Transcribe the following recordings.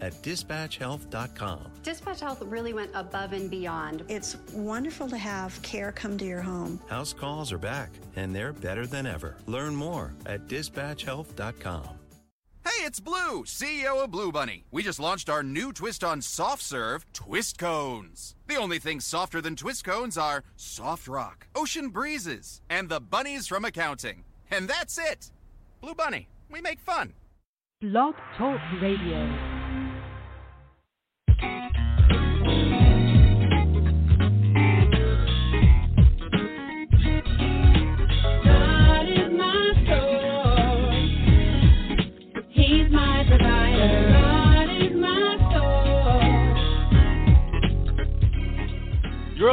at dispatchhealth.com. Dispatch Health really went above and beyond. It's wonderful to have care come to your home. House calls are back, and they're better than ever. Learn more at dispatchhealth.com. Hey, it's Blue, CEO of Blue Bunny. We just launched our new twist on soft serve, Twist Cones. The only things softer than Twist Cones are soft rock, ocean breezes, and the bunnies from accounting. And that's it. Blue Bunny, we make fun. Blog Talk Radio.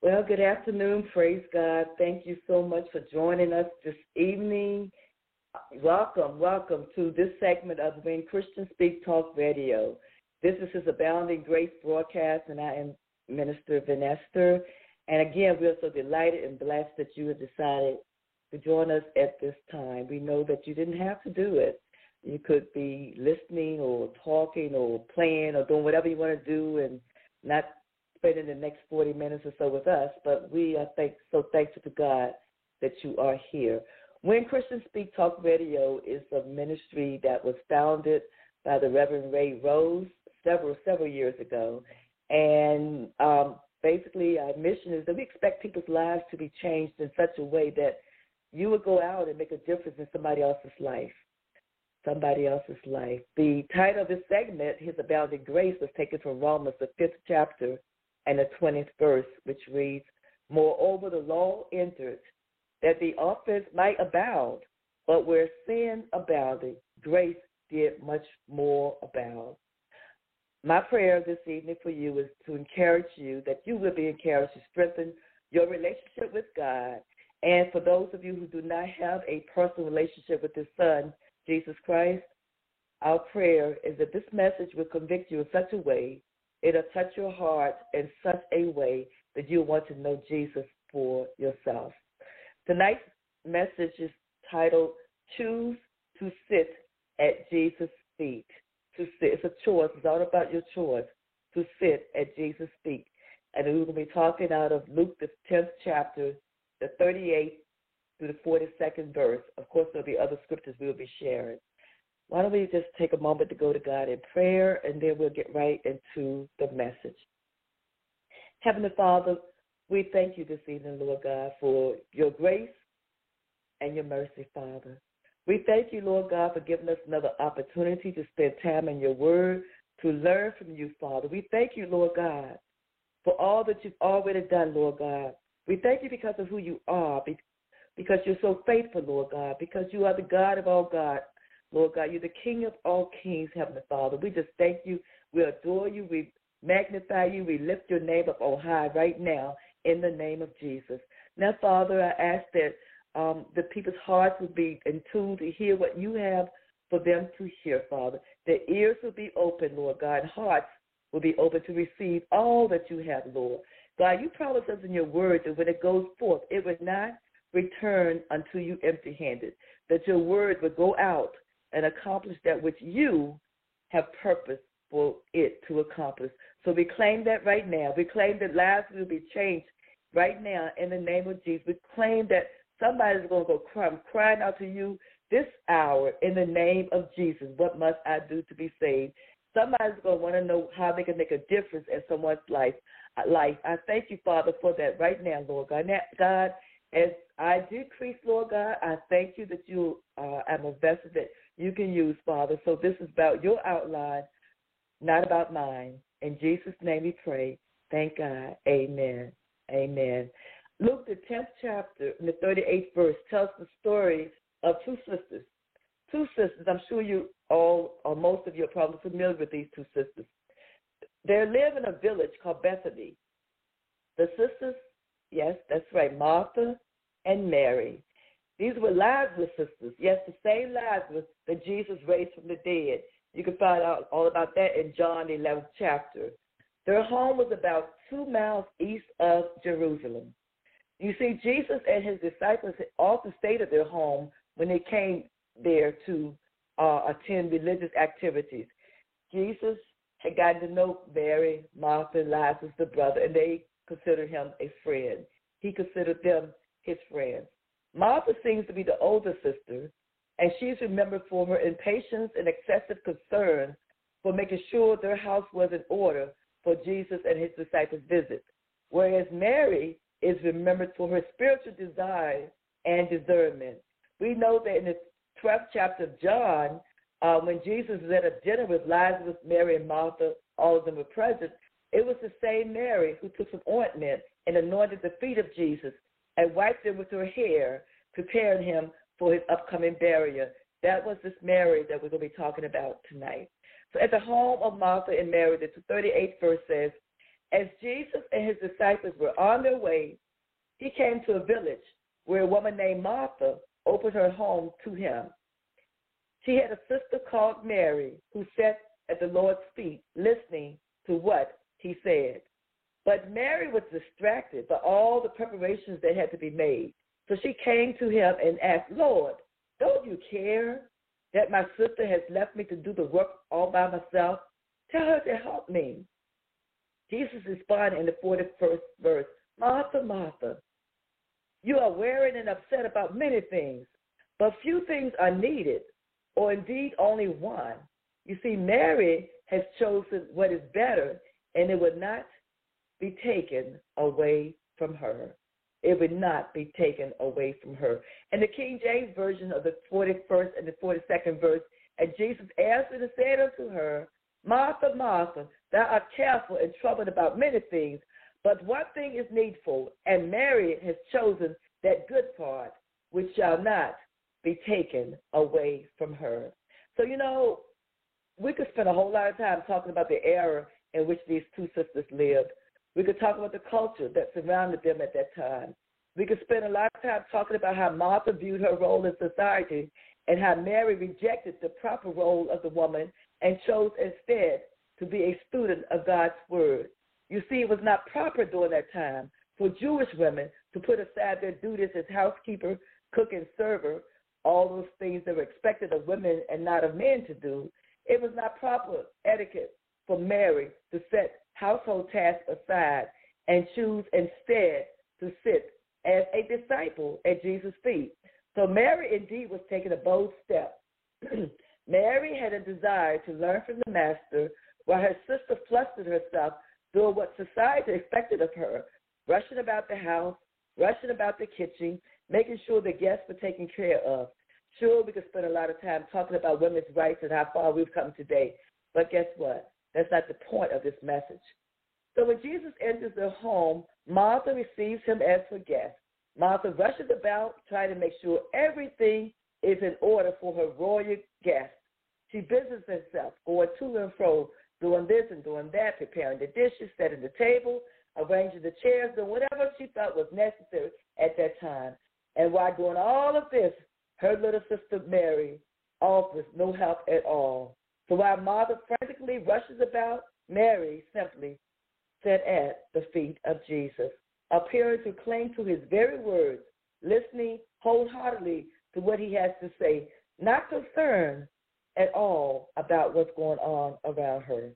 Well, good afternoon. Praise God. Thank you so much for joining us this evening. Welcome, welcome to this segment of When Christians Speak Talk Radio. This is his Abounding Grace broadcast, and I am Minister Vanessa. And again, we're so delighted and blessed that you have decided to join us at this time. We know that you didn't have to do it. You could be listening or talking or playing or doing whatever you want to do and not spending the next 40 minutes or so with us. But we are thank, so thankful to God that you are here. When Christian Speak Talk Radio is a ministry that was founded by the Reverend Ray Rose several several years ago, and um, basically our mission is that we expect people's lives to be changed in such a way that you would go out and make a difference in somebody else's life. Somebody else's life. The title of this segment, His Abounding Grace, was taken from Romans, the fifth chapter and the 20th verse, which reads, Moreover, the law entered that the offense might abound, but where sin abounded, grace did much more abound. My prayer this evening for you is to encourage you that you will be encouraged to strengthen your relationship with God. And for those of you who do not have a personal relationship with His Son, Jesus Christ, our prayer is that this message will convict you in such a way, it'll touch your heart in such a way that you'll want to know Jesus for yourself. Tonight's message is titled Choose to Sit at Jesus' Feet. To sit. It's a choice. It's all about your choice to sit at Jesus' feet. And we're going to be talking out of Luke, the 10th chapter, the 38th through the 42nd verse. Of course, there'll be other scriptures we'll be sharing. Why don't we just take a moment to go to God in prayer, and then we'll get right into the message. Heavenly Father, we thank you this evening, Lord God, for your grace and your mercy, Father. We thank you, Lord God, for giving us another opportunity to spend time in your word, to learn from you, Father. We thank you, Lord God, for all that you've already done, Lord God. We thank you because of who you are, because you're so faithful, Lord God, because you are the God of all God, Lord God. You're the King of all kings, Heavenly Father. We just thank you. We adore you. We magnify you. We lift your name up on high right now in the name of Jesus. Now, Father, I ask that um, the people's hearts will be in tune to hear what you have for them to hear, Father. Their ears will be open, Lord God. Hearts will be open to receive all that you have, Lord. God, you promised us in your word that when it goes forth, it would not return unto you empty handed, that your word would go out and accomplish that which you have purposed for it to accomplish. So we claim that right now. We claim that lives will be changed right now in the name of Jesus. We claim that somebody's going to go cry, crying out to you this hour in the name of Jesus. What must I do to be saved? Somebody's going to want to know how they can make a difference in someone's life. Uh, life. I thank you, Father, for that right now, Lord God. God, as I decrease, Lord God, I thank you that you uh, am a vessel that you can use, Father. So this is about your outline, not about mine. In Jesus' name we pray. Thank God. Amen. Amen. Luke, the 10th chapter, the 38th verse, tells the story of two sisters. Two sisters. I'm sure you all, or most of you are probably familiar with these two sisters. They live in a village called Bethany. The sisters, yes, that's right, Martha and Mary. These were Lazarus sisters. Yes, the same Lazarus that Jesus raised from the dead. You can find out all about that in John 11th chapter. Their home was about two miles east of Jerusalem. You see, Jesus and his disciples often stayed at their home when they came there to uh, attend religious activities. Jesus had gotten to know Mary, Martha, Lazarus, the brother, and they considered him a friend. He considered them his friends. Martha seems to be the older sister, and she's remembered for her impatience and excessive concern for making sure their house was in order for Jesus and his disciples' visit. Whereas Mary is remembered for her spiritual desire and discernment. We know that in the 12th chapter of John, uh, when Jesus was at a dinner with Lazarus, Mary, and Martha, all of them were present, it was the same Mary who took some ointment and anointed the feet of Jesus and wiped them with her hair, preparing him for his upcoming burial. That was this Mary that we're going to be talking about tonight. So at the home of Martha and Mary, the 38th verse says, As Jesus and his disciples were on their way, he came to a village where a woman named Martha opened her home to him. She had a sister called Mary who sat at the Lord's feet listening to what he said. But Mary was distracted by all the preparations that had to be made. So she came to him and asked, Lord, don't you care that my sister has left me to do the work all by myself? Tell her to help me. Jesus responded in the 41st verse, Martha, Martha, you are worried and upset about many things, but few things are needed, or indeed only one. You see, Mary has chosen what is better, and it would not be taken away from her. It would not be taken away from her. And the King James Version of the 41st and the 42nd verse, and Jesus answered and said unto her, Martha, Martha, thou art careful and troubled about many things, but one thing is needful, and Mary has chosen that good part which shall not be taken away from her. So, you know, we could spend a whole lot of time talking about the era in which these two sisters lived. We could talk about the culture that surrounded them at that time. We could spend a lot of time talking about how Martha viewed her role in society and how Mary rejected the proper role of the woman and chose instead to be a student of God's word. You see, it was not proper during that time for Jewish women to put aside their duties as housekeeper, cook, and server, all those things that were expected of women and not of men to do. It was not proper etiquette for Mary to set household tasks aside and choose instead to sit as a disciple at Jesus' feet. So Mary indeed was taking a bold step. Mary had a desire to learn from the Master while her sister flustered herself doing what society expected of her, rushing about the house, rushing about the kitchen, making sure the guests were taken care of. Sure, we could spend a lot of time talking about women's rights and how far we've come today. But guess what? That's not the point of this message. So when Jesus enters their home, Martha receives him as her guest. Martha rushes about trying to make sure everything is in order for her royal guest. She busies herself, going to and fro, doing this and doing that, preparing the dishes, setting the table, arranging the chairs, doing whatever she thought was necessary at that time. And while doing all of this, her little sister Mary offers no help at all. So while Martha frantically rushes about, Mary simply sat at the feet of Jesus, appearing to cling to his very words listening wholeheartedly to what he has to say, not concerned at all about what's going on around her.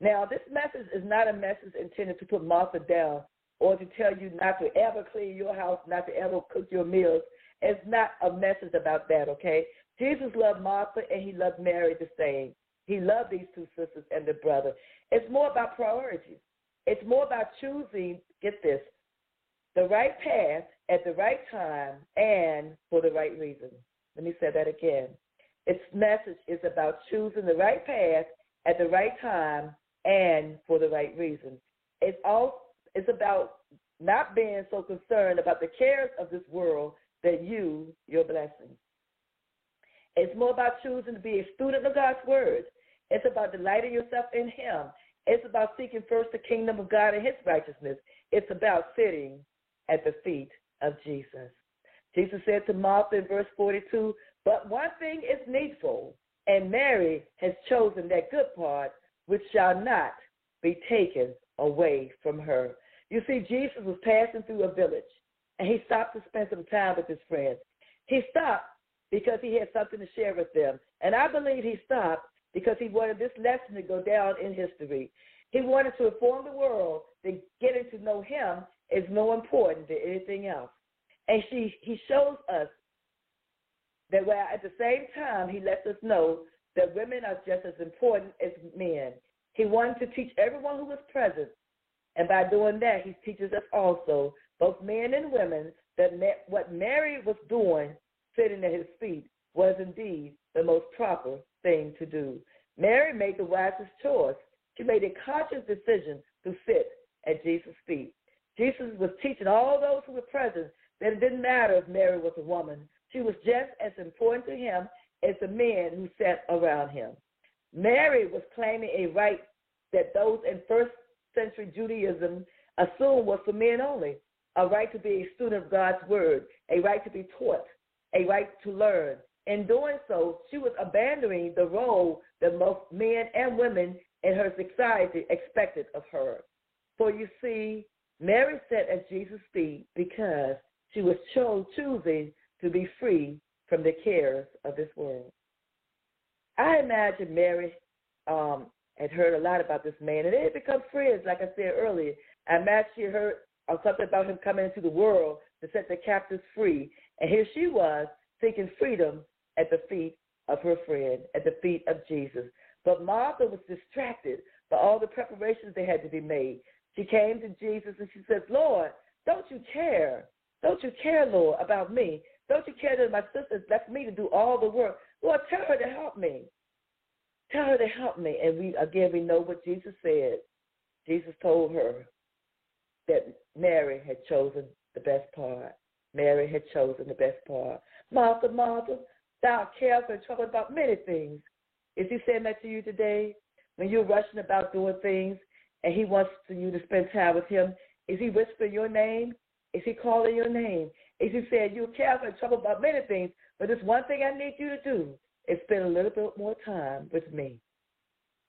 Now, this message is not a message intended to put Martha down or to tell you not to ever clean your house, not to ever cook your meals. It's not a message about that, okay? Jesus loved Martha and he loved Mary the same. He loved these two sisters and their brother. It's more about priorities. It's more about choosing, get this, the right path at the right time and for the right reason. Let me say that again. Its message is about choosing the right path at the right time and for the right reason. It's all it's about not being so concerned about the cares of this world that you your blessings. It's more about choosing to be a student of God's word. It's about delighting yourself in Him. It's about seeking first the kingdom of God and His righteousness. It's about sitting at the feet of Jesus. Jesus said to Martha in verse 42, But one thing is needful, and Mary has chosen that good part which shall not be taken away from her. You see, Jesus was passing through a village, and he stopped to spend some time with his friends. He stopped because he had something to share with them. And I believe he stopped because he wanted this lesson to go down in history. He wanted to inform the world that getting to know him is more important than anything else. And she, he shows us that while at the same time he lets us know that women are just as important as men. He wanted to teach everyone who was present, and by doing that, he teaches us also, both men and women, that what Mary was doing, sitting at his feet, was indeed the most proper thing to do. Mary made the wisest choice. She made a conscious decision to sit at Jesus' feet. Jesus was teaching all those who were present that it didn't matter if Mary was a woman. She was just as important to him as the men who sat around him. Mary was claiming a right that those in first century Judaism assumed was for men only, a right to be a student of God's word, a right to be taught, a right to learn. In doing so, she was abandoning the role that most men and women in her society expected of her. For you see, Mary sat at Jesus' feet because she was cho- choosing to be free from the cares of this world. I imagine Mary um, had heard a lot about this man, and they had become friends, like I said earlier. I imagine she heard uh, something about him coming into the world to set the captives free, and here she was seeking freedom at the feet of her friend, at the feet of Jesus. But Martha was distracted by all the preparations that had to be made. She came to Jesus and she says, Lord, don't you care? Don't you care, Lord, about me? Don't you care that my sister left me to do all the work? Lord, tell her to help me. Tell her to help me. And we again we know what Jesus said. Jesus told her that Mary had chosen the best part. Mary had chosen the best part. Martha, Martha, thou carest and troubled about many things. Is he saying that to you today? When you're rushing about doing things and he wants you to spend time with him, is he whispering your name? Is he calling your name? Is he saying you're careful and troubled about many things, but there's one thing I need you to do is spend a little bit more time with me.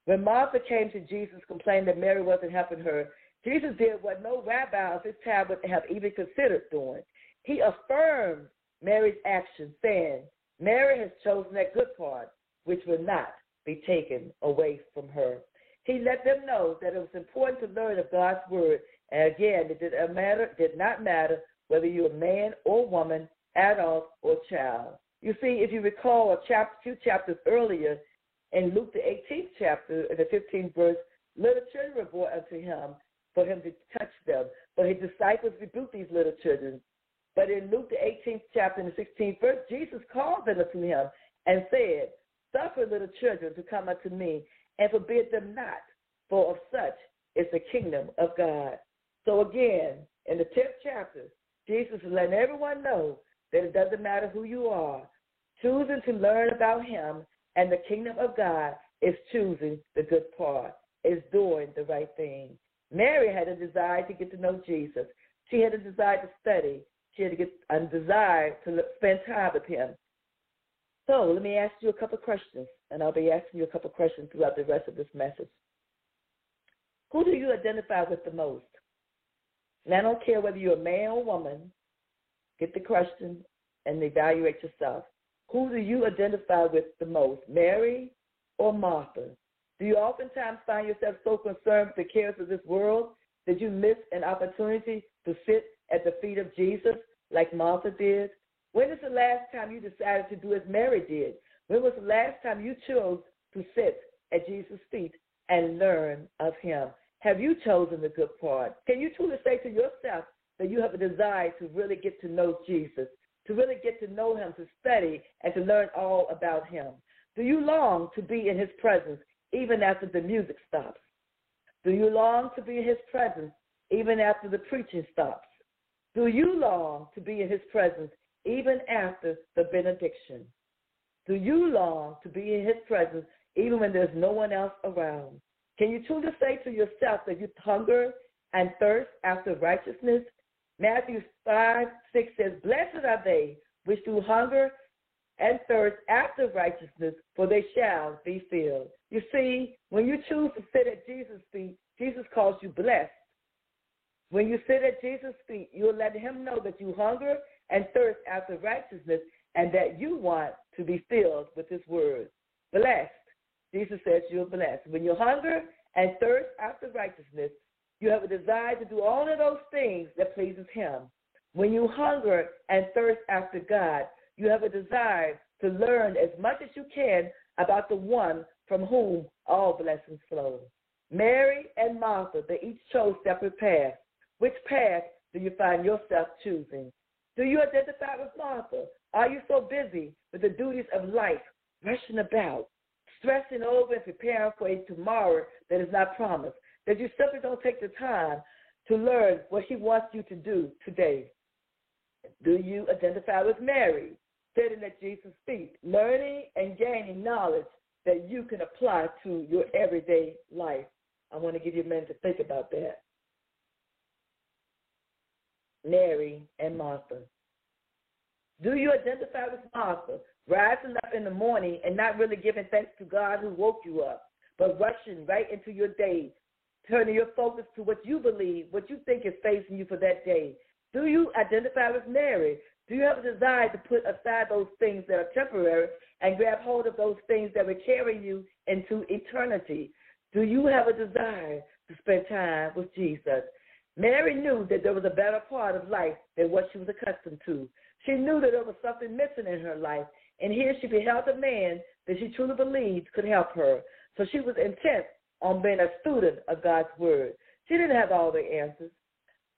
When Martha came to Jesus complaining that Mary wasn't helping her, Jesus did what no rabbi of his time would have even considered doing. He affirmed Mary's action, saying, Mary has chosen that good part, which will not be taken away from her. He let them know that it was important to learn of God's word. And again, it did matter, did not matter whether you're a man or woman, adult or child. You see, if you recall a chapter, two chapters earlier, in Luke the 18th chapter, in the 15th verse, little children were brought unto him for him to touch them. But his disciples rebuked these little children. But in Luke the 18th chapter, in the 16th verse, Jesus called them unto him and said, Suffer little children to come unto me, and forbid them not, for of such is the kingdom of God. So again, in the 10th chapter, Jesus is letting everyone know that it doesn't matter who you are. Choosing to learn about him and the kingdom of God is choosing the good part, is doing the right thing. Mary had a desire to get to know Jesus. She had a desire to study. She had to get a desire to spend time with him. So let me ask you a couple questions, and I'll be asking you a couple questions throughout the rest of this message. Who do you identify with the most? And I don't care whether you're a man or woman, get the question and evaluate yourself. Who do you identify with the most, Mary or Martha? Do you oftentimes find yourself so concerned with the cares of this world that you miss an opportunity to sit at the feet of Jesus like Martha did? When is the last time you decided to do as Mary did? When was the last time you chose to sit at Jesus' feet and learn of him? Have you chosen the good part? Can you truly say to yourself that you have a desire to really get to know Jesus, to really get to know him, to study, and to learn all about him? Do you long to be in his presence even after the music stops? Do you long to be in his presence even after the preaching stops? Do you long to be in his presence even after the benediction? Do you long to be in his presence even when there's no one else around? Can you truly say to yourself that you hunger and thirst after righteousness? Matthew 5 6 says, Blessed are they which do hunger and thirst after righteousness, for they shall be filled. You see, when you choose to sit at Jesus' feet, Jesus calls you blessed. When you sit at Jesus' feet, you'll let him know that you hunger and thirst after righteousness and that you want to be filled with his word. Blessed. Jesus says you're blessed. When you hunger and thirst after righteousness, you have a desire to do all of those things that pleases him. When you hunger and thirst after God, you have a desire to learn as much as you can about the one from whom all blessings flow. Mary and Martha, they each chose separate paths. Which path do you find yourself choosing? Do you identify with Martha? Are you so busy with the duties of life, rushing about, stressing over and preparing for a tomorrow that is not promised, that you simply don't take the time to learn what he wants you to do today? Do you identify with Mary, sitting at Jesus' feet, learning and gaining knowledge that you can apply to your everyday life? I want to give you a minute to think about that. Mary, and Martha. Do you identify with Martha, rising up in the morning and not really giving thanks to God who woke you up, but rushing right into your day, turning your focus to what you believe, what you think is facing you for that day? Do you identify with Mary? Do you have a desire to put aside those things that are temporary and grab hold of those things that will carry you into eternity? Do you have a desire to spend time with Jesus? Mary knew that there was a better part of life than what she was accustomed to. She knew that there was something missing in her life, and here she beheld a man that she truly believed could help her. So she was intent on being a student of God's Word. She didn't have all the answers.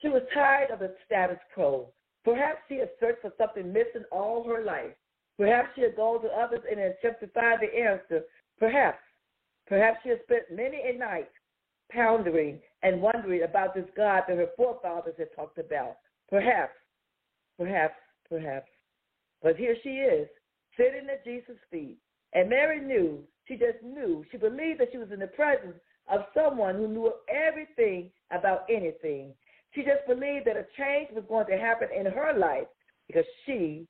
She was tired of the status quo. Perhaps she had searched for something missing all her life. Perhaps she had gone to others in an attempt to find the answer. Perhaps. Perhaps she had spent many a night pondering and wondering about this God that her forefathers had talked about. Perhaps, perhaps, perhaps. But here she is, sitting at Jesus' feet. And Mary knew, she just knew, she believed that she was in the presence of someone who knew everything about anything. She just believed that a change was going to happen in her life because she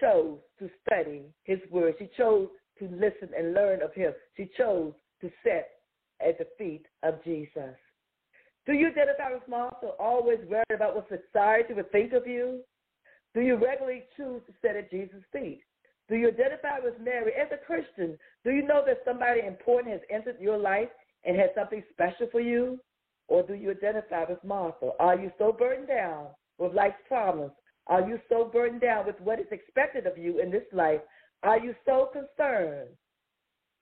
chose to study his word. She chose to listen and learn of him. She chose to sit at the feet of Jesus. Do you identify with Martha, always worried about what society would think of you? Do you regularly choose to sit at Jesus' feet? Do you identify with Mary as a Christian? Do you know that somebody important has entered your life and has something special for you? Or do you identify with Martha? Are you so burdened down with life's problems? Are you so burdened down with what is expected of you in this life? Are you so concerned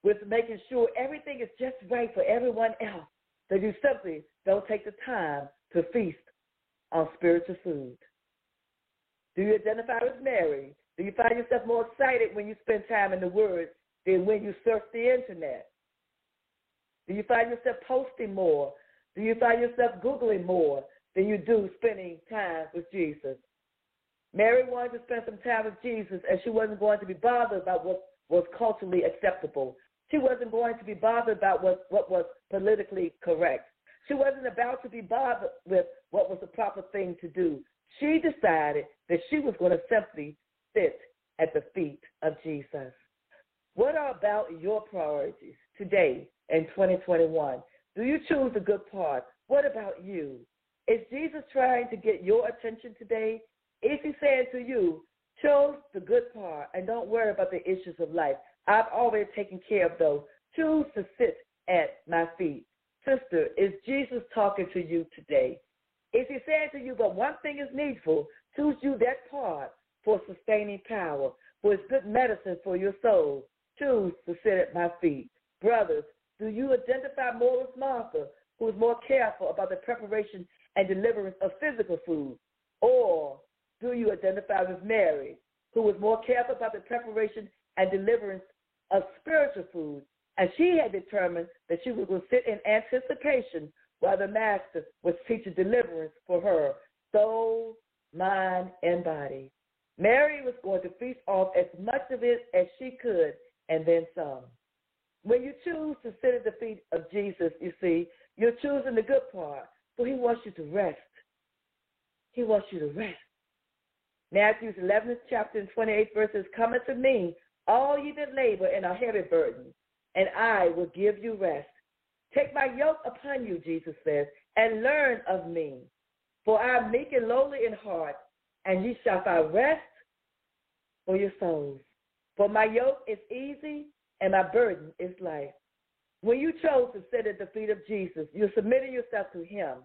with making sure everything is just right for everyone else that you simply don't take the time to feast on spiritual food. Do you identify with Mary? Do you find yourself more excited when you spend time in the Word than when you surf the Internet? Do you find yourself posting more? Do you find yourself Googling more than you do spending time with Jesus? Mary wanted to spend some time with Jesus, and she wasn't going to be bothered about what was culturally acceptable. She wasn't going to be bothered about what, what was politically correct. She wasn't about to be bothered with what was the proper thing to do. She decided that she was going to simply sit at the feet of Jesus. What are about your priorities today in 2021? Do you choose the good part? What about you? Is Jesus trying to get your attention today? Is he saying to you, choose the good part and don't worry about the issues of life. I've already taken care of those. Choose to sit at my feet. Sister, is Jesus talking to you today? If he said to you, but one thing is needful, choose you that part for sustaining power, for it's good medicine for your soul. Choose to sit at my feet. Brothers, do you identify more with Martha, who is more careful about the preparation and deliverance of physical food? Or do you identify with Mary, who was more careful about the preparation and deliverance of spiritual food? And she had determined that she was going to sit in anticipation while the Master was teaching deliverance for her soul, mind, and body. Mary was going to feast off as much of it as she could and then some. When you choose to sit at the feet of Jesus, you see, you're choosing the good part. for he wants you to rest. He wants you to rest. Matthew's 11th chapter and 28th verses, Come unto me, all ye that labor and are heavy burdened, and I will give you rest. Take my yoke upon you, Jesus says, and learn of me. For I am meek and lowly in heart, and ye shall find rest for your souls. For my yoke is easy and my burden is light. When you chose to sit at the feet of Jesus, you're submitting yourself to him.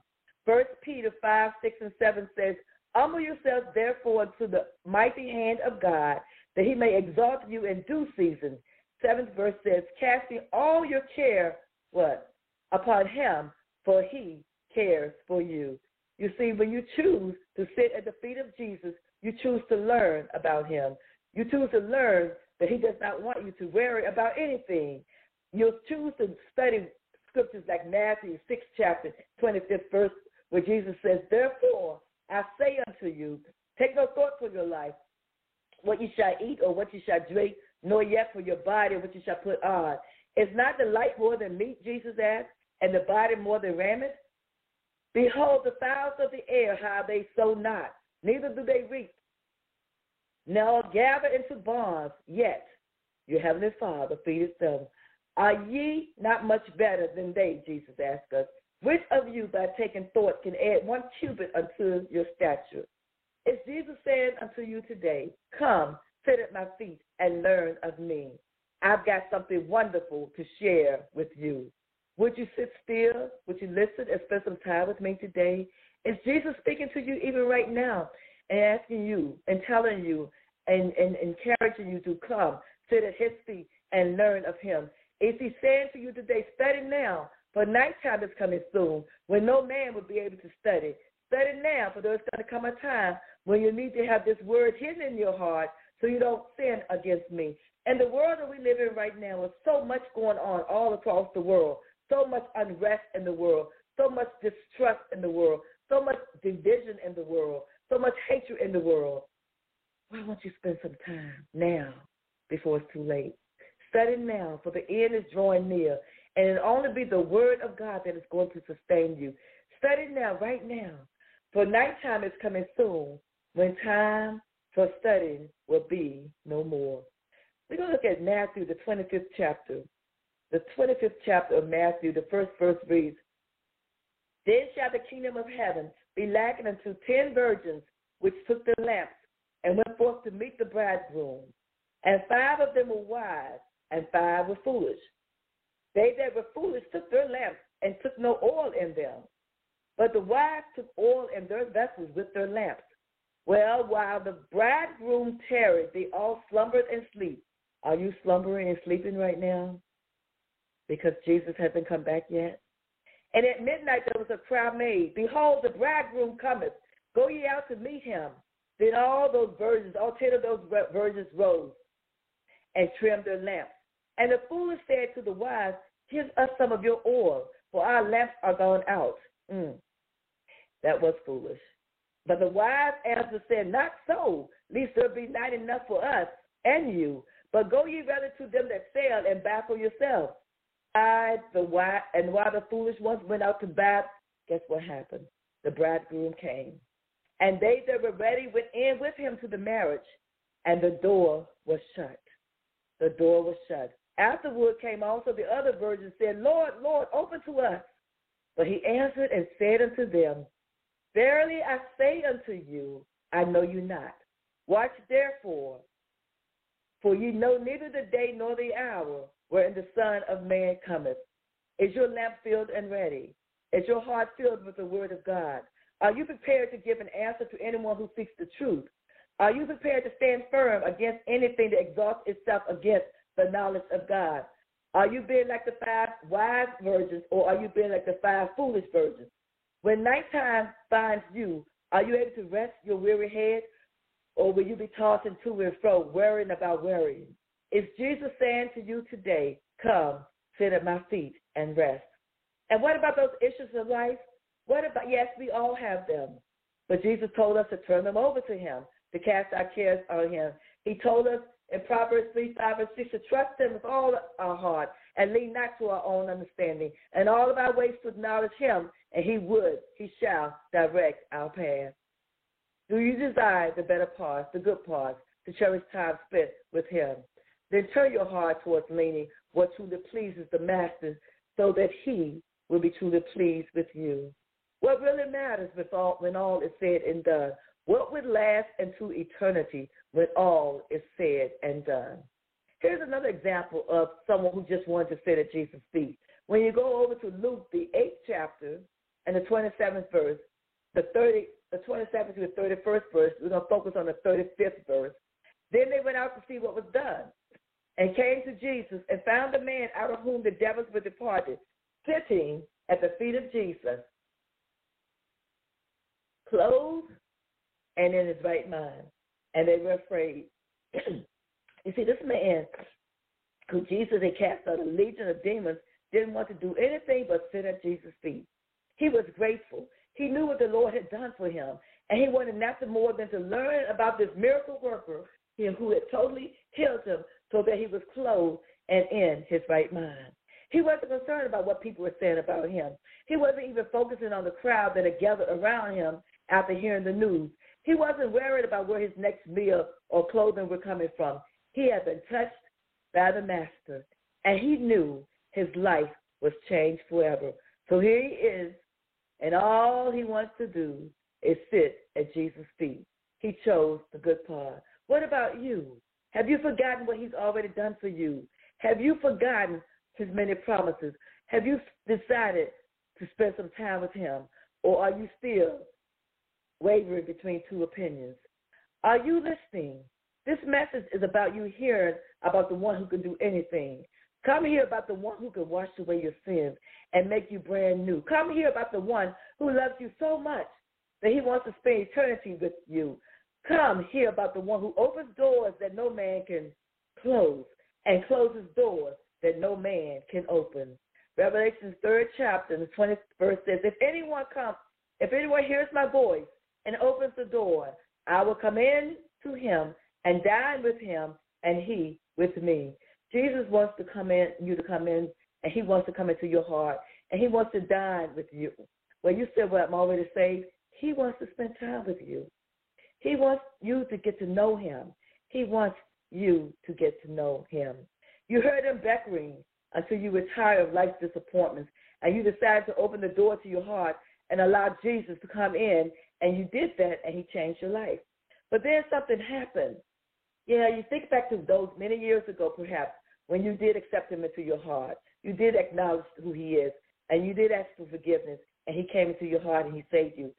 First Peter 5, 6, and 7 says, Humble yourselves therefore to the mighty hand of God, that he may exalt you in due season. Seventh verse says, Casting all your care, what? Upon him, for he cares for you. You see, when you choose to sit at the feet of Jesus, you choose to learn about him. You choose to learn that he does not want you to worry about anything. You'll choose to study scriptures like Matthew 6 chapter 25th verse where Jesus says, Therefore I say unto you, take no thought for your life, what you shall eat or what you shall drink, nor yet for your body what you shall put on. Is not the light more than meat, Jesus asked, and the body more than raiment? Behold, the fowls of the air, how they sow not, neither do they reap, now gather into barns, yet your heavenly Father feedeth them. Are ye not much better than they? Jesus asked us. Which of you, by taking thought, can add one cubit unto your stature? Is Jesus saying unto you today, Come, sit at my feet and learn of me. I've got something wonderful to share with you. Would you sit still? Would you listen and spend some time with me today? Is Jesus speaking to you even right now and asking you and telling you and, and encouraging you to come, sit at his feet and learn of him. Is he saying to you today, study now, for nighttime is coming soon when no man will be able to study. Study now, for there's going to come a time when you need to have this word hidden in your heart so you don't sin against me. And the world that we live in right now is so much going on all across the world, so much unrest in the world, so much distrust in the world, so much division in the world, so much hatred in the world. Why don't you spend some time now before it's too late? Study now, for the end is drawing near, and it'll only be the word of God that is going to sustain you. Study now, right now, for nighttime is coming soon, when time for studying will be no more. We're going to look at Matthew, the 25th chapter. The 25th chapter of Matthew, the first verse reads, Then shall the kingdom of heaven be likened unto ten virgins which took their lamps and went forth to meet the bridegroom. And five of them were wise, and five were foolish. They that were foolish took their lamps and took no oil in them. But the wise took oil in their vessels with their lamps. Well, while the bridegroom tarried, they all slumbered and sleep. Are you slumbering and sleeping right now? Because Jesus hasn't come back yet? And at midnight there was a cry made, Behold, the bridegroom cometh. Go ye out to meet him. Then all those virgins, all ten of those virgins rose and trimmed their lamps. And the foolish said to the wise, Give us some of your oil, for our lamps are gone out. Mm. That was foolish. But the wise answer said, Not so, least there be not enough for us and you. But go ye rather to them that sell and buy for yourselves. I, the wise, and while the foolish ones went out to buy, guess what happened? The bridegroom came. And they that were ready went in with him to the marriage, and the door was shut. The door was shut. Afterward came also the other virgins, said, Lord, Lord, open to us. But he answered and said unto them, Verily I say unto you, I know you not. Watch therefore, for ye know neither the day nor the hour wherein the Son of Man cometh. Is your lamp filled and ready? Is your heart filled with the word of God? Are you prepared to give an answer to anyone who seeks the truth? Are you prepared to stand firm against anything that exalts itself against the knowledge of God? Are you being like the five wise virgins or are you being like the five foolish virgins? When nighttime finds you, are you able to rest your weary head or will you be tossing to and fro, worrying about worrying? Is Jesus saying to you today, come, sit at my feet and rest? And what about those issues of life? What about, yes, we all have them. But Jesus told us to turn them over to him, to cast our cares on him. He told us in Proverbs 3, 5, and 6 to trust him with all our heart and lean not to our own understanding. And all of our ways to acknowledge him, and he would, he shall direct our path. Do you desire the better parts, the good parts, to cherish time spent with him? Then turn your heart towards leaning what truly pleases the master so that he will be truly pleased with you. What really matters all, when all is said and done? What would last into eternity when all is said and done? Here's another example of someone who just wanted to sit at Jesus' feet. When you go over to Luke, the 8th chapter, and the 27th verse, the 30, the 27th to the 31st verse, we're going to focus on the 35th verse. Then they went out to see what was done and came to Jesus and found the man out of whom the devils were departed, sitting at the feet of Jesus, clothed and in his right mind. And they were afraid. you see, this man who Jesus had cast out a legion of demons didn't want to do anything but sit at Jesus' feet. He was grateful. He knew what the Lord had done for him, and he wanted nothing more than to learn about this miracle worker who had totally healed him so that he was clothed and in his right mind. He wasn't concerned about what people were saying about him. He wasn't even focusing on the crowd that had gathered around him after hearing the news. He wasn't worried about where his next meal or clothing were coming from. He had been touched by the Master, and he knew his life was changed forever. So here he is, and all he wants to do is sit at Jesus' feet. He chose the good part. What about you? Have you forgotten what he's already done for you? Have you forgotten his many promises? Have you decided to spend some time with him? Or are you still wavering between two opinions? Are you listening? This message is about you hearing about the one who can do anything. Come hear about the one who can wash away your sins and make you brand new. Come hear about the one who loves you so much that he wants to spend eternity with you. Come hear about the one who opens doors that no man can close and closes doors that no man can open. Revelation's third chapter, the 20th verse says, If anyone comes, if anyone hears my voice and opens the door, I will come in to him and dine with him and he with me. Jesus wants to come in, you to come in, and he wants to come into your heart, and he wants to dine with you. Well, you said, what I'm already saved. He wants to spend time with you. He wants you to get to know him. He wants you to get to know him. You heard him beckoning until you were tired of life's disappointments and you decided to open the door to your heart and allow Jesus to come in and you did that and he changed your life. But then something happened. Yeah, you think back to those many years ago perhaps when you did accept him into your heart. You did acknowledge who he is and you did ask for forgiveness and he came into your heart and he saved you.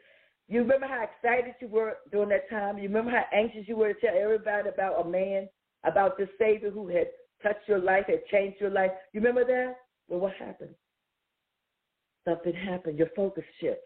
You remember how excited you were during that time? You remember how anxious you were to tell everybody about a man, about this Savior who had touched your life, had changed your life? You remember that? Well, what happened? Something happened. Your focus shifted.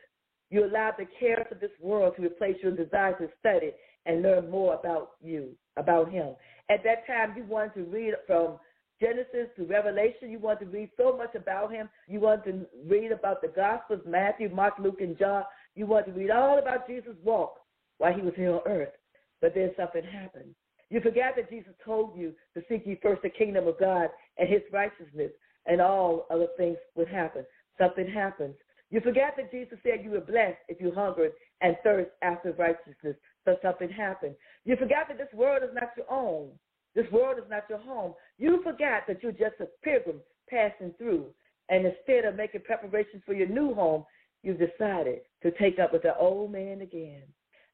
You allowed the cares of this world to replace your desire to study and learn more about you, about Him. At that time, you wanted to read from Genesis to Revelation. You wanted to read so much about Him. You wanted to read about the Gospels, Matthew, Mark, Luke, and John. You wanted to read all about Jesus' walk while he was here on earth. But then something happened. You forgot that Jesus told you to seek ye first the kingdom of God and his righteousness, and all other things would happen. Something happens. You forgot that Jesus said you were blessed if you hungered and thirst after righteousness. So something happened. You forgot that this world is not your own. This world is not your home. You forgot that you're just a pilgrim passing through. And instead of making preparations for your new home, you've decided to take up with the old man again.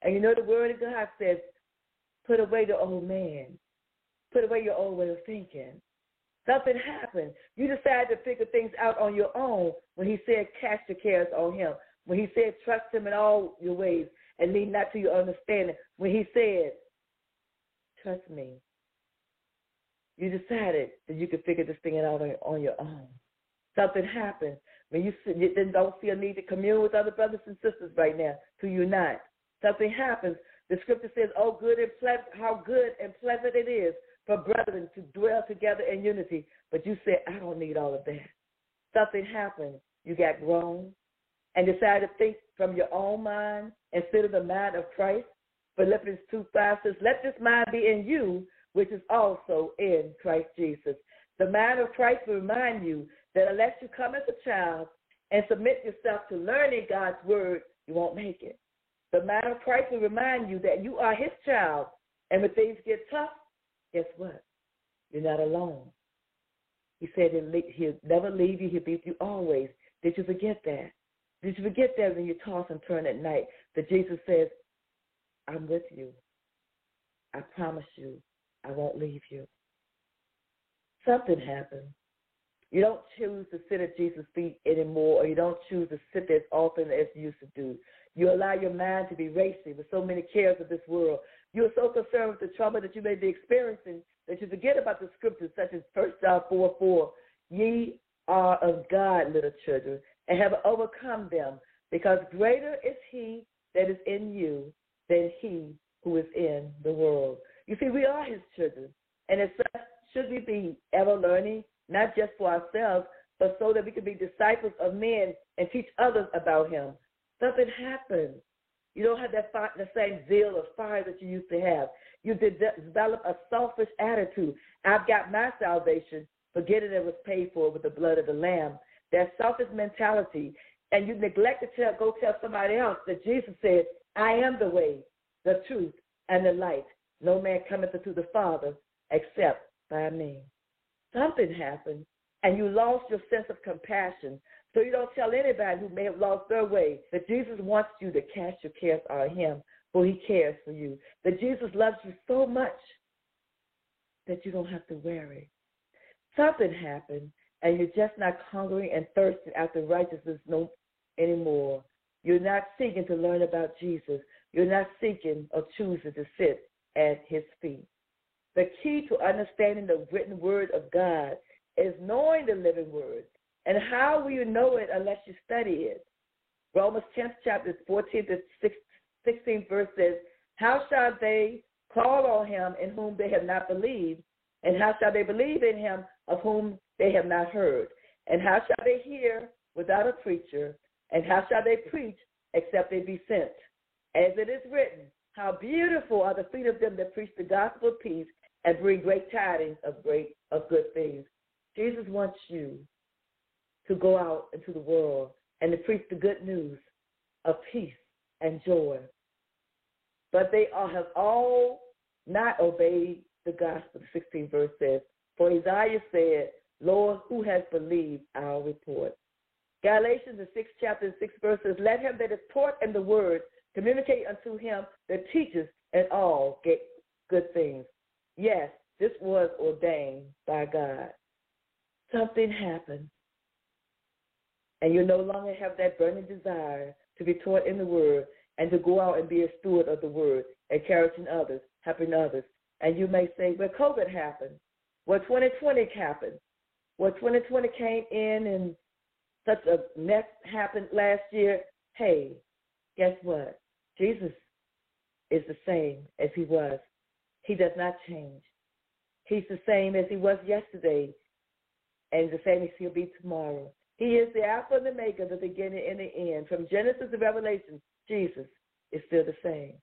And you know the word of God says, put away the old man. Put away your old way of thinking. Something happened. You decided to figure things out on your own when he said cast your cares on him. When he said trust him in all your ways and lean not to your understanding. When he said trust me. You decided that you could figure this thing out on, your own. Something happened when you, you then don't see a need to commune with other brothers and sisters right now to unite. Something happens. The scripture says, "Oh, good and pleasant, how good and pleasant it is for brethren to dwell together in unity." But you said, "I don't need all of that." Something happened. You got grown and decided to think from your own mind instead of the mind of Christ. Philippians 2 5 says, Let this mind be in you, which is also in Christ Jesus. The mind of Christ will remind you that unless you come as a child and submit yourself to learning God's word, you won't make it. The mind of Christ will remind you that you are his child. And when things get tough, guess what? You're not alone. He said he'll never leave you. He'll be with you always. Did you forget that? Did you forget that when you toss and turn at night? That Jesus says, I'm with you. I promise you, I won't leave you. Something happened. You don't choose to sit at Jesus' feet anymore, or you don't choose to sit there as often as you used to do. You allow your mind to be racing with so many cares of this world. You are so concerned with the trouble that you may be experiencing that you forget about the scriptures such as 1 John 4 4. Ye are of God, little children, and have overcome them, because greater is he that is in you than he who is in the world. You see, we are his children, and as such, should we be ever learning, not just for ourselves, but so that we can be disciples of men and teach others about him. Something happened. You don't have that the same zeal or fire that you used to have. You develop a selfish attitude. I've got my salvation, forgetting it it was paid for with the blood of the Lamb. That selfish mentality. And you neglect to tell, go tell somebody else that Jesus said, I am the way, the truth, and the light. No man cometh unto the Father except by me. Something happened, and you lost your sense of compassion. So you don't tell anybody who may have lost their way that Jesus wants you to cast your cares on him, for he cares for you. That Jesus loves you so much that you don't have to worry. Something happened, and you're just not hungry and thirsting after righteousness no anymore. You're not seeking to learn about Jesus. You're not seeking or choosing to sit at his feet. The key to understanding the written word of God is knowing the living word. And how will you know it unless you study it? Romans 10th chapter 14 to 16 verse says, How shall they call on him in whom they have not believed? And how shall they believe in him of whom they have not heard? And how shall they hear without a preacher? And how shall they preach except they be sent? As it is written, how beautiful are the feet of them that preach the gospel of peace and bring great tidings of great of good things. Jesus wants you to go out into the world and to preach the good news of peace and joy. But they all have all not obeyed the gospel. The 16th verse says, For Isaiah said, Lord, who has believed our report? Galatians, the sixth chapter, and sixth verse says, Let him that is taught in the word communicate unto him that teaches and all get good things. Yes, this was ordained by God. Something happened, and you no longer have that burning desire to be taught in the word and to go out and be a steward of the word, encouraging others, helping others. And you may say, well, COVID happened. Well, 2020 happened. Well, 2020 came in and such a mess happened last year. Hey, guess what? Jesus is the same as he was. He does not change. He's the same as he was yesterday and the same as he'll be tomorrow. He is the Alpha and the Maker, the beginning and the end. From Genesis to Revelation, Jesus is still the same.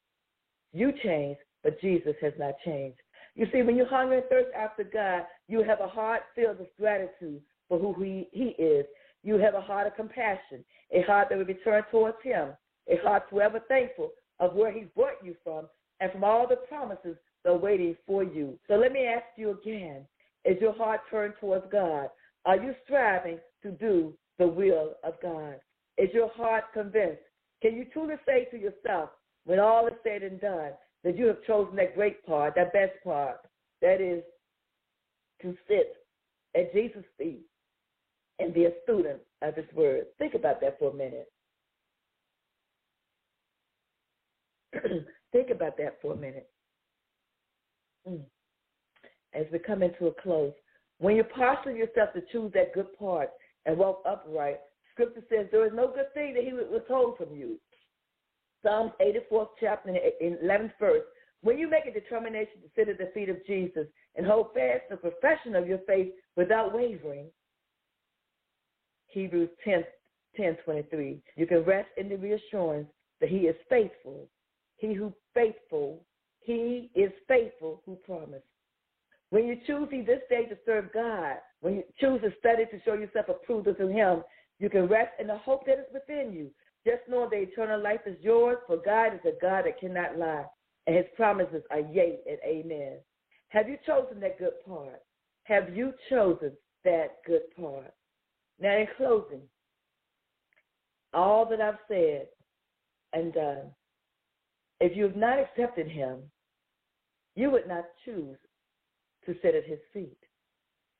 You change, but Jesus has not changed. You see, when you hunger and thirst after God, you have a heart filled with gratitude for who he, he is you have a heart of compassion, a heart that will be turned towards him, a heart forever thankful of where he's brought you from and from all the promises that are waiting for you. So let me ask you again, is your heart turned towards God? Are you striving to do the will of God? Is your heart convinced? Can you truly say to yourself, when all is said and done, that you have chosen that great part, that best part, that is to sit at Jesus' feet and be a student of his word. Think about that for a minute. Think about that for a minute. Mm. As we come into a close, when you posture yourself to choose that good part and walk upright, Scripture says there is no good thing that he would withhold from you. Psalms 84th chapter in 11th verse. When you make a determination to sit at the feet of Jesus and hold fast the profession of your faith without wavering, Hebrews 10, 10 23, you can rest in the reassurance that he is faithful. He who faithful, he is faithful who promised. When you choose this day to serve God, when you choose to study to show yourself approved unto him, you can rest in the hope that is within you. Just know that eternal life is yours, for God is a God that cannot lie, and his promises are yea and amen. Have you chosen that good part? Have you chosen that good part? Now, in closing, all that I've said and done, if you have not accepted him, you would not choose to sit at his feet.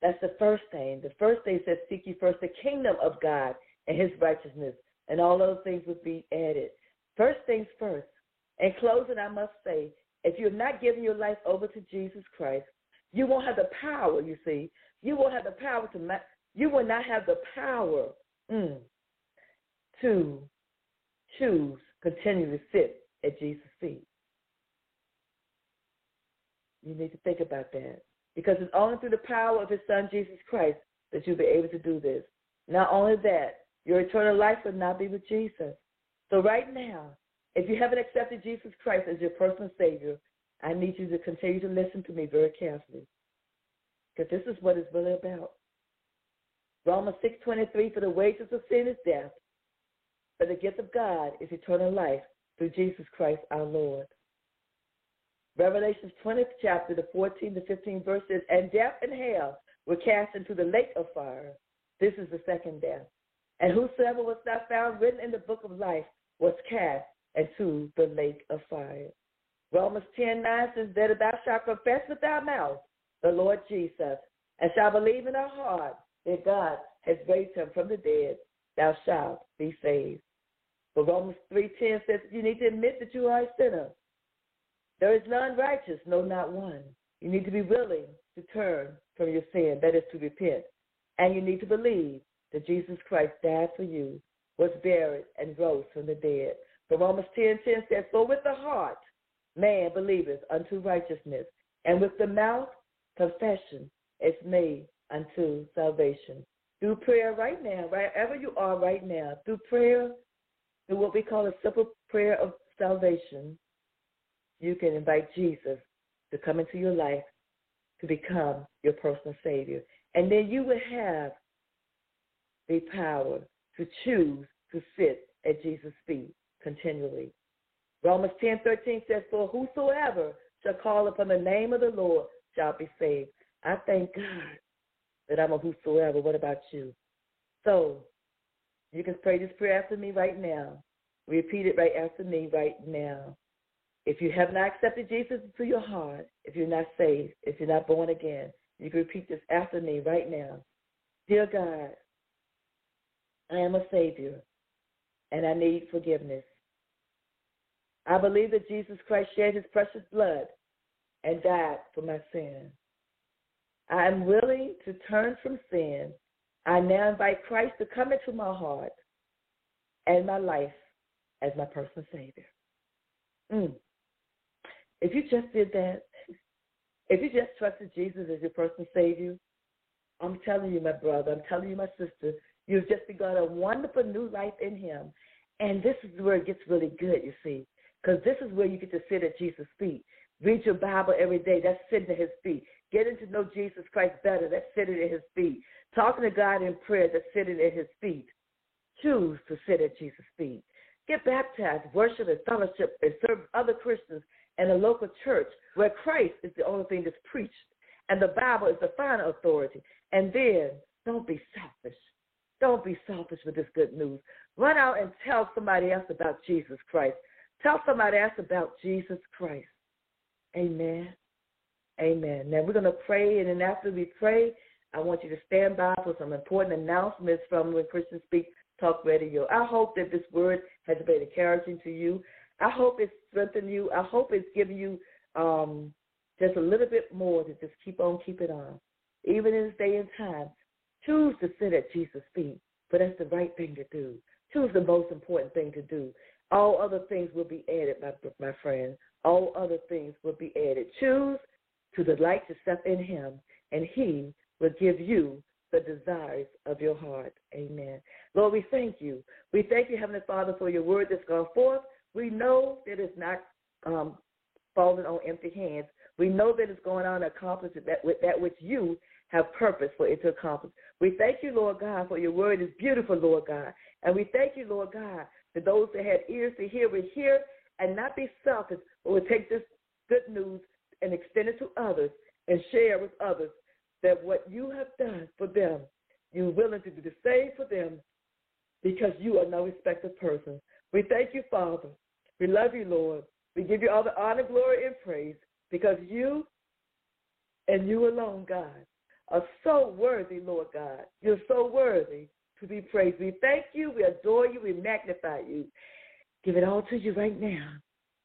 That's the first thing. The first thing says, Seek ye first the kingdom of God and his righteousness, and all those things would be added. First things first. In closing, I must say, if you're not giving your life over to Jesus Christ, you won't have the power, you see. You won't have the power to, you will not have the power mm, to choose, continue to sit at Jesus' feet. You need to think about that. Because it's only through the power of his son, Jesus Christ, that you'll be able to do this. Not only that, your eternal life will not be with Jesus. So right now, if you haven't accepted Jesus Christ as your personal Savior, I need you to continue to listen to me very carefully. Because this is what it's really about. Romans 6.23, for the wages of sin is death, but the gift of God is eternal life through Jesus Christ our Lord. Revelations 20th chapter, the 14 to 15 verses, and death and hell were cast into the lake of fire. This is the second death. And whosoever was not found written in the book of life was cast into the lake of fire. Romans 10 9 says that if thou shalt confess with thy mouth the Lord Jesus, and shalt believe in thy heart that God has raised him from the dead, thou shalt be saved. But Romans 3.10 says you need to admit that you are a sinner. There is none righteous, no, not one. You need to be willing to turn from your sin, that is to repent. And you need to believe that Jesus Christ died for you, was buried, and rose from the dead. For Romans 10.10 10 says, For with the heart man believeth unto righteousness, and with the mouth confession is made unto salvation. Through prayer right now, wherever you are right now, through prayer, through what we call a simple prayer of salvation, you can invite Jesus to come into your life to become your personal Savior. And then you will have the power to choose to sit at Jesus' feet continually. Romans 10 13 says, For whosoever shall call upon the name of the Lord shall be saved. I thank God that I'm a whosoever. What about you? So you can pray this prayer after me right now. Repeat it right after me right now. If you have not accepted Jesus into your heart, if you're not saved, if you're not born again, you can repeat this after me right now. Dear God, I am a Savior and I need forgiveness. I believe that Jesus Christ shed his precious blood and died for my sin. I am willing to turn from sin. I now invite Christ to come into my heart and my life as my personal Savior. Mm. If you just did that, if you just trusted Jesus as your personal Savior, I'm telling you, my brother, I'm telling you, my sister, you've just begun a wonderful new life in Him. And this is where it gets really good, you see, because this is where you get to sit at Jesus' feet. Read your Bible every day. That's sitting at His feet. Getting to know Jesus Christ better. That's sitting at His feet. Talking to God in prayer. That's sitting at His feet. Choose to sit at Jesus' feet. Get baptized, worship, and fellowship, and serve other Christians and a local church where Christ is the only thing that's preached and the Bible is the final authority. And then don't be selfish. Don't be selfish with this good news. Run out and tell somebody else about Jesus Christ. Tell somebody else about Jesus Christ. Amen. Amen. Now we're going to pray, and then after we pray, I want you to stand by for some important announcements from When Christians Speak Talk Radio. I hope that this word has been encouraging to you. I hope it's strengthened you. I hope it's given you um, just a little bit more to just keep on keeping on. Even in this day and time, choose to sit at Jesus' feet, but that's the right thing to do. Choose the most important thing to do. All other things will be added, my, my friend. All other things will be added. Choose to delight yourself in him, and he will give you the desires of your heart. Amen. Lord, we thank you. We thank you, Heavenly Father, for your word that's gone forth. We know that it's not um, falling on empty hands. We know that it's going on to accomplish that, that which you have purpose for it to accomplish. We thank you, Lord God, for your word is beautiful, Lord God. And we thank you, Lord God, that those that had ears to hear will hear and not be selfish, but will take this good news and extend it to others and share with others that what you have done for them, you're willing to do the same for them because you are no respected person. We thank you, Father. We love you, Lord. We give you all the honor, glory, and praise because you and you alone, God, are so worthy, Lord God. You're so worthy to be praised. We thank you, we adore you, we magnify you. Give it all to you right now.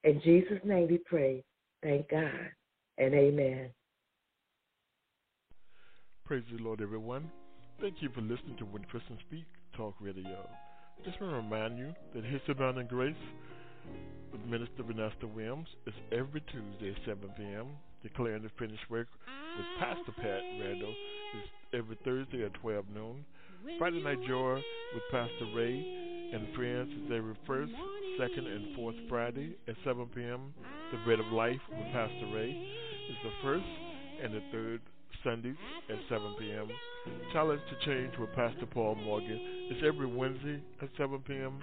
In Jesus' name we pray. Thank God and amen. Praise the Lord, everyone. Thank you for listening to When Christians Speak Talk Radio. Just want to remind you that His Abounding Grace with Minister Vanessa Williams is every Tuesday at 7 p.m. Declaring the Finished Work with Pastor Pat Randall is every Thursday at 12 noon. Friday Night Joy with Pastor Ray and friends is every first, second, and fourth Friday at 7 p.m. The Bread of Life with Pastor Ray is the first and the third Sundays at 7 p.m. Challenge to Change with Pastor Paul Morgan is every Wednesday at 7 p.m.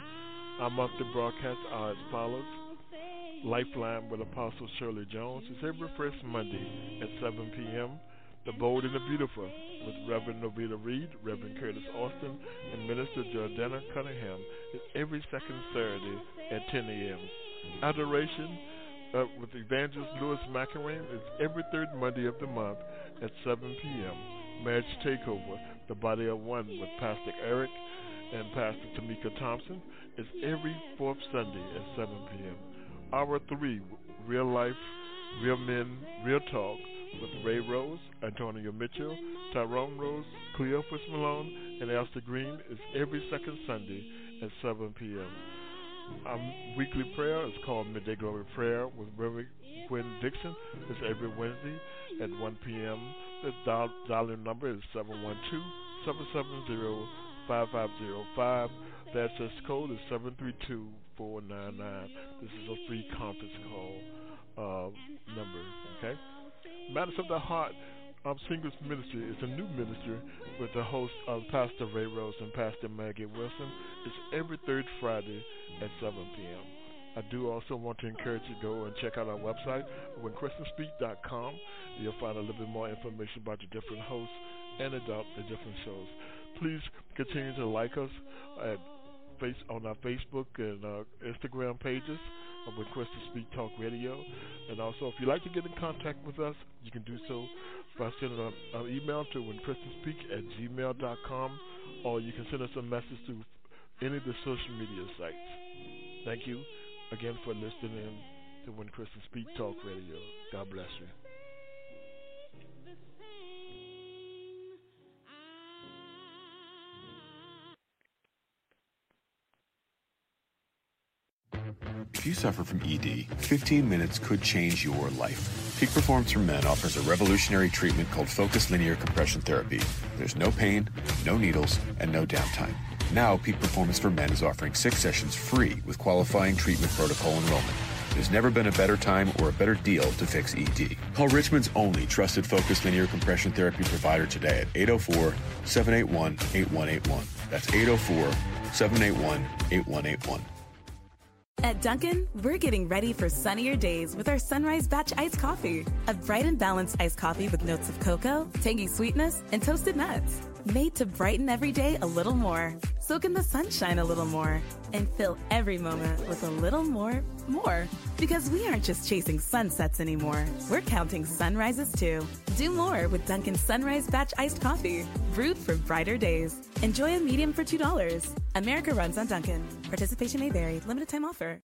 Our monthly broadcasts are as follows. Lifeline with Apostle Shirley Jones is every first Monday at 7 p.m. The Bold and the Beautiful with Reverend Novena Reed, Reverend Curtis Alston, and Minister Jordana Cunningham is every second Saturday at 10 a.m. Adoration uh, with Evangelist Lewis McIlwain is every third Monday of the month at 7 p.m. Marriage Takeover, The Body of One with Pastor Eric and Pastor Temeka Thompson is every fourth Sunday at 7 p.m. R3, Real Life, Real Men, Real Talk with Ray Rose, Antonio Mitchell, Tyrone Rose, Cleophas Malone, and Esther Green is every second Sunday at 7 p.m. Our weekly prayer is called Midday Glory Prayer with Reverend Gwen Dixon. It's every Wednesday at 1 p.m. The dial- number is 712-770-5505. The access code is 732-499. This is a free conference call uh, number, okay? Matters of the Heart um, Singles Ministry is a new ministry with the host of Pastor Ray Rose and Pastor Maggie Wilson. It's every third Friday at 7 p.m. I do also want to encourage you to go and check out our website, whenchristianspeak.com. You'll find a little bit more information about the different hosts and about the different shows. Please continue to like us at face on our Facebook and uh, Instagram pages of When Christians Speak Talk Radio. And also, if you'd like to get in contact with us, you can do so by sending an, an email to whenchristianspeak at gmail.com or you can send us a message through any of the social media sites. Thank you again for listening to When Christians Speak Talk Radio. God bless you. If you suffer from ED, 15 minutes could change your life. Peak Performance for Men offers a revolutionary treatment called Focused Linear Compression Therapy. There's no pain, no needles, and no downtime. Now, Peak Performance for Men is offering six sessions free with qualifying treatment protocol enrollment. There's never been a better time or a better deal to fix ED. Call Richmond's only trusted focused linear compression therapy provider today at 804 781 8181. That's 804 781 8181. At Dunkin', we're getting ready for sunnier days with our Sunrise Batch Iced Coffee. A bright and balanced iced coffee with notes of cocoa, tangy sweetness, and toasted nuts. Made to brighten every day a little more. Soak in the sunshine a little more. And fill every moment with a little more, more. Because we aren't just chasing sunsets anymore. We're counting sunrises too. Do more with Dunkin' Sunrise Batch Iced Coffee. Brewed for brighter days. Enjoy a medium for $2. America runs on Dunkin'. Participation may vary. Limited time offer.